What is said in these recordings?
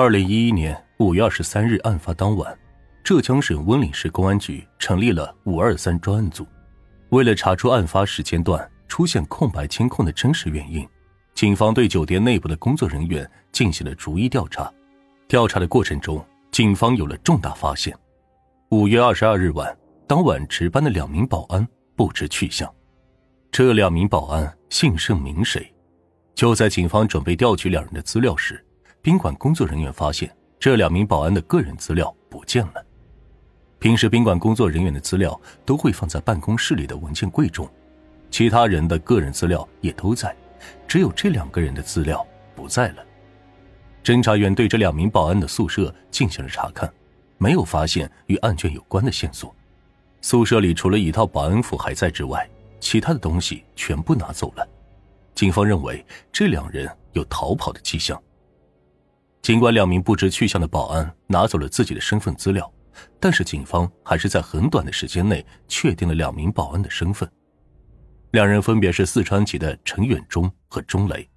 二零一一年五月二十三日案发当晚，浙江省温岭市公安局成立了五二三专案组，为了查出案发时间段出现空白监控的真实原因，警方对酒店内部的工作人员进行了逐一调查。调查的过程中，警方有了重大发现。五月二十二日晚，当晚值班的两名保安不知去向。这两名保安姓甚名谁？就在警方准备调取两人的资料时，宾馆工作人员发现这两名保安的个人资料不见了。平时宾馆工作人员的资料都会放在办公室里的文件柜中，其他人的个人资料也都在，只有这两个人的资料不在了。侦查员对这两名保安的宿舍进行了查看，没有发现与案卷有关的线索。宿舍里除了一套保安服还在之外，其他的东西全部拿走了。警方认为这两人有逃跑的迹象。尽管两名不知去向的保安拿走了自己的身份资料，但是警方还是在很短的时间内确定了两名保安的身份。两人分别是四川籍的陈远忠和钟雷。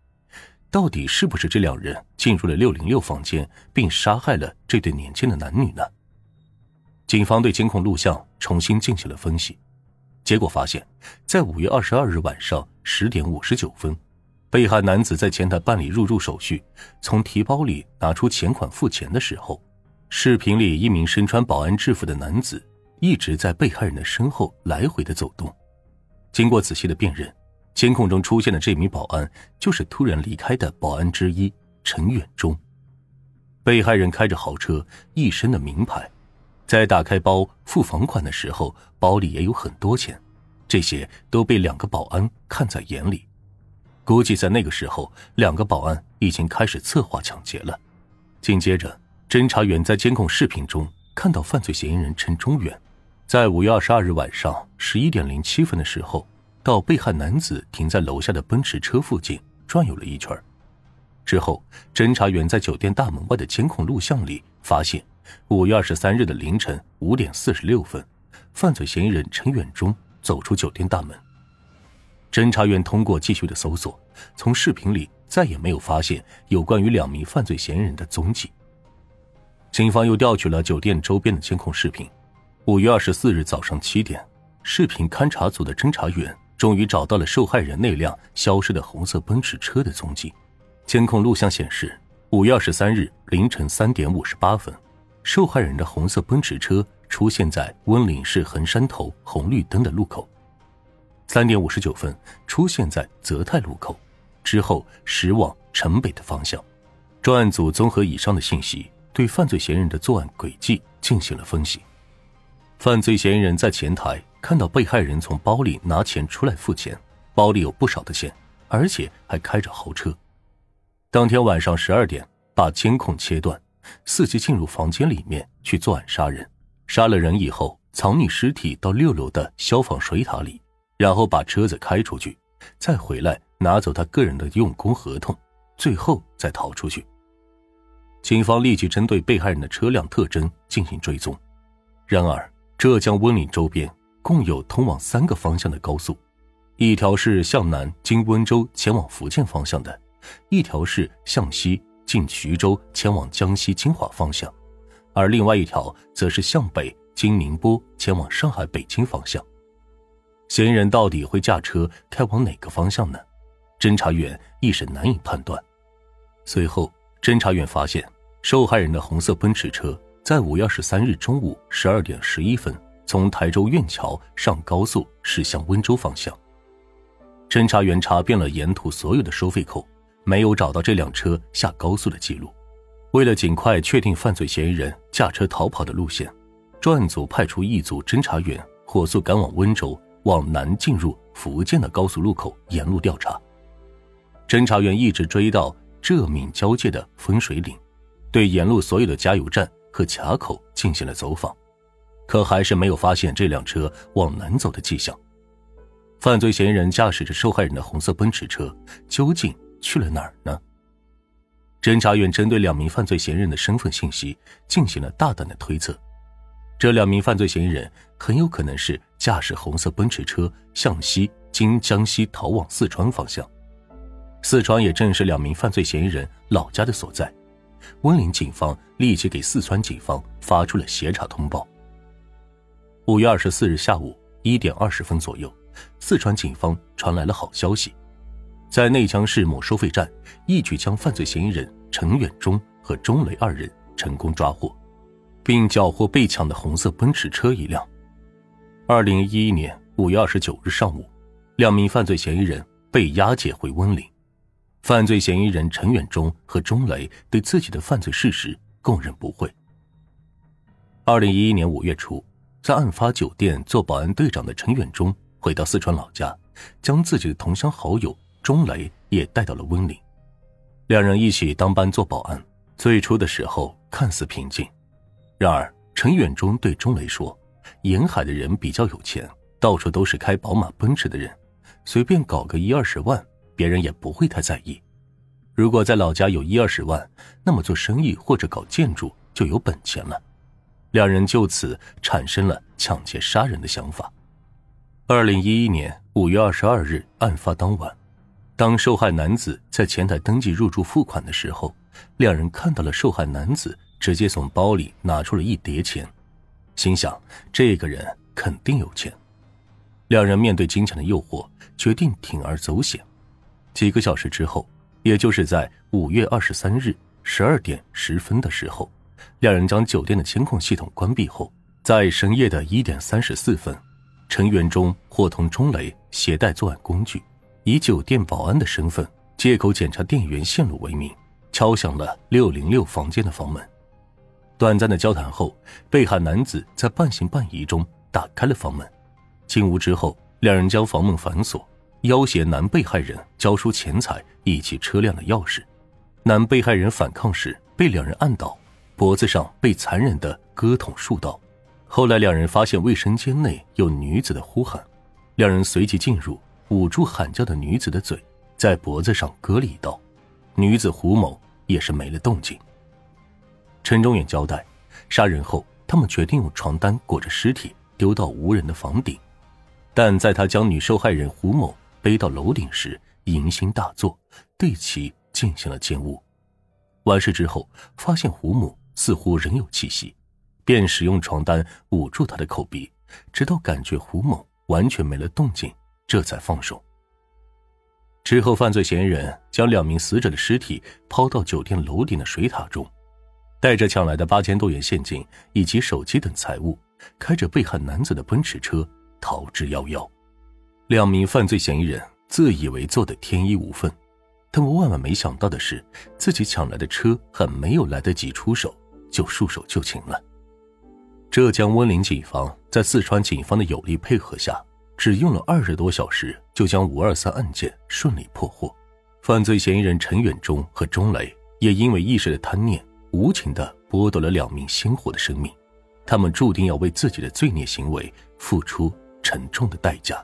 到底是不是这两人进入了六零六房间，并杀害了这对年轻的男女呢？警方对监控录像重新进行了分析，结果发现，在五月二十二日晚上十点五十九分。被害男子在前台办理入住手续，从提包里拿出钱款付钱的时候，视频里一名身穿保安制服的男子一直在被害人的身后来回的走动。经过仔细的辨认，监控中出现的这名保安就是突然离开的保安之一陈远忠。被害人开着豪车，一身的名牌，在打开包付房款的时候，包里也有很多钱，这些都被两个保安看在眼里。估计在那个时候，两个保安已经开始策划抢劫了。紧接着，侦查员在监控视频中看到犯罪嫌疑人陈中远，在五月二十二日晚上十一点零七分的时候，到被害男子停在楼下的奔驰车附近转悠了一圈。之后，侦查员在酒店大门外的监控录像里发现，五月二十三日的凌晨五点四十六分，犯罪嫌疑人陈远忠走出酒店大门。侦查员通过继续的搜索，从视频里再也没有发现有关于两名犯罪嫌疑人的踪迹。警方又调取了酒店周边的监控视频。五月二十四日早上七点，视频勘查组的侦查员终于找到了受害人那辆消失的红色奔驰车的踪迹。监控录像显示，五月二十三日凌晨三点五十八分，受害人的红色奔驰车出现在温岭市横山头红绿灯的路口。三点五十九分，出现在泽泰路口，之后驶往城北的方向。专案组综合以上的信息，对犯罪嫌疑人的作案轨迹进行了分析。犯罪嫌疑人在前台看到被害人从包里拿钱出来付钱，包里有不少的钱，而且还开着豪车。当天晚上十二点，把监控切断，伺机进入房间里面去作案杀人。杀了人以后，藏匿尸体到六楼的消防水塔里。然后把车子开出去，再回来拿走他个人的用工合同，最后再逃出去。警方立即针对被害人的车辆特征进行追踪。然而，浙江温岭周边共有通往三个方向的高速，一条是向南经温州前往福建方向的，一条是向西经徐州前往江西金华方向，而另外一条则是向北经宁波前往上海北京方向。嫌疑人到底会驾车开往哪个方向呢？侦查员一时难以判断。随后，侦查员发现受害人的红色奔驰车在五月二十三日中午十二点十一分从台州苑桥上高速驶向温州方向。侦查员查遍了沿途所有的收费口，没有找到这辆车下高速的记录。为了尽快确定犯罪嫌疑人驾车逃跑的路线，专案组派出一组侦查员火速赶往温州。往南进入福建的高速路口，沿路调查。侦查员一直追到浙闽交界的分水岭，对沿路所有的加油站和卡口进行了走访，可还是没有发现这辆车往南走的迹象。犯罪嫌疑人驾驶着受害人的红色奔驰车，究竟去了哪儿呢？侦查员针对两名犯罪嫌疑人的身份信息进行了大胆的推测。这两名犯罪嫌疑人很有可能是驾驶红色奔驰车向西经江西逃往四川方向，四川也正是两名犯罪嫌疑人老家的所在。温岭警方立即给四川警方发出了协查通报。五月二十四日下午一点二十分左右，四川警方传来了好消息，在内江市某收费站，一举将犯罪嫌疑人陈远忠和钟雷二人成功抓获，并缴获被抢的红色奔驰车一辆。二零一一年五月二十九日上午，两名犯罪嫌疑人被押解回温岭。犯罪嫌疑人陈远忠和钟雷对自己的犯罪事实供认不讳。二零一一年五月初。在案发酒店做保安队长的陈远忠回到四川老家，将自己的同乡好友钟雷也带到了温岭，两人一起当班做保安。最初的时候看似平静，然而陈远忠对钟雷说：“沿海的人比较有钱，到处都是开宝马、奔驰的人，随便搞个一二十万，别人也不会太在意。如果在老家有一二十万，那么做生意或者搞建筑就有本钱了。”两人就此产生了抢劫杀人的想法。二零一一年五月二十二日，案发当晚，当受害男子在前台登记入住付款的时候，两人看到了受害男子直接从包里拿出了一叠钱，心想这个人肯定有钱。两人面对金钱的诱惑，决定铤而走险。几个小时之后，也就是在五月二十三日十二点十分的时候。两人将酒店的监控系统关闭后，在深夜的一点三十四分，陈元忠伙同钟雷携带作案工具，以酒店保安的身份，借口检查电源线路为名，敲响了六零六房间的房门。短暂的交谈后，被害男子在半信半疑中打开了房门。进屋之后，两人将房门反锁，要挟男被害人交出钱财以及车辆的钥匙。男被害人反抗时被两人按倒。脖子上被残忍的割捅数刀，后来两人发现卫生间内有女子的呼喊，两人随即进入，捂住喊叫的女子的嘴，在脖子上割了一刀，女子胡某也是没了动静。陈忠远交代，杀人后他们决定用床单裹着尸体丢到无人的房顶，但在他将女受害人胡某背到楼顶时，淫心大作，对其进行了奸污。完事之后，发现胡某。似乎仍有气息，便使用床单捂住他的口鼻，直到感觉胡某完全没了动静，这才放手。之后，犯罪嫌疑人将两名死者的尸体抛到酒店楼顶的水塔中，带着抢来的八千多元现金以及手机等财物，开着被害男子的奔驰车逃之夭夭。两名犯罪嫌疑人自以为做的天衣无缝，他们万万没想到的是，自己抢来的车还没有来得及出手。就束手就擒了。浙江温岭警方在四川警方的有力配合下，只用了二十多小时，就将五二三案件顺利破获。犯罪嫌疑人陈远忠和钟雷也因为一时的贪念，无情的剥夺了两名鲜活的生命，他们注定要为自己的罪孽行为付出沉重的代价。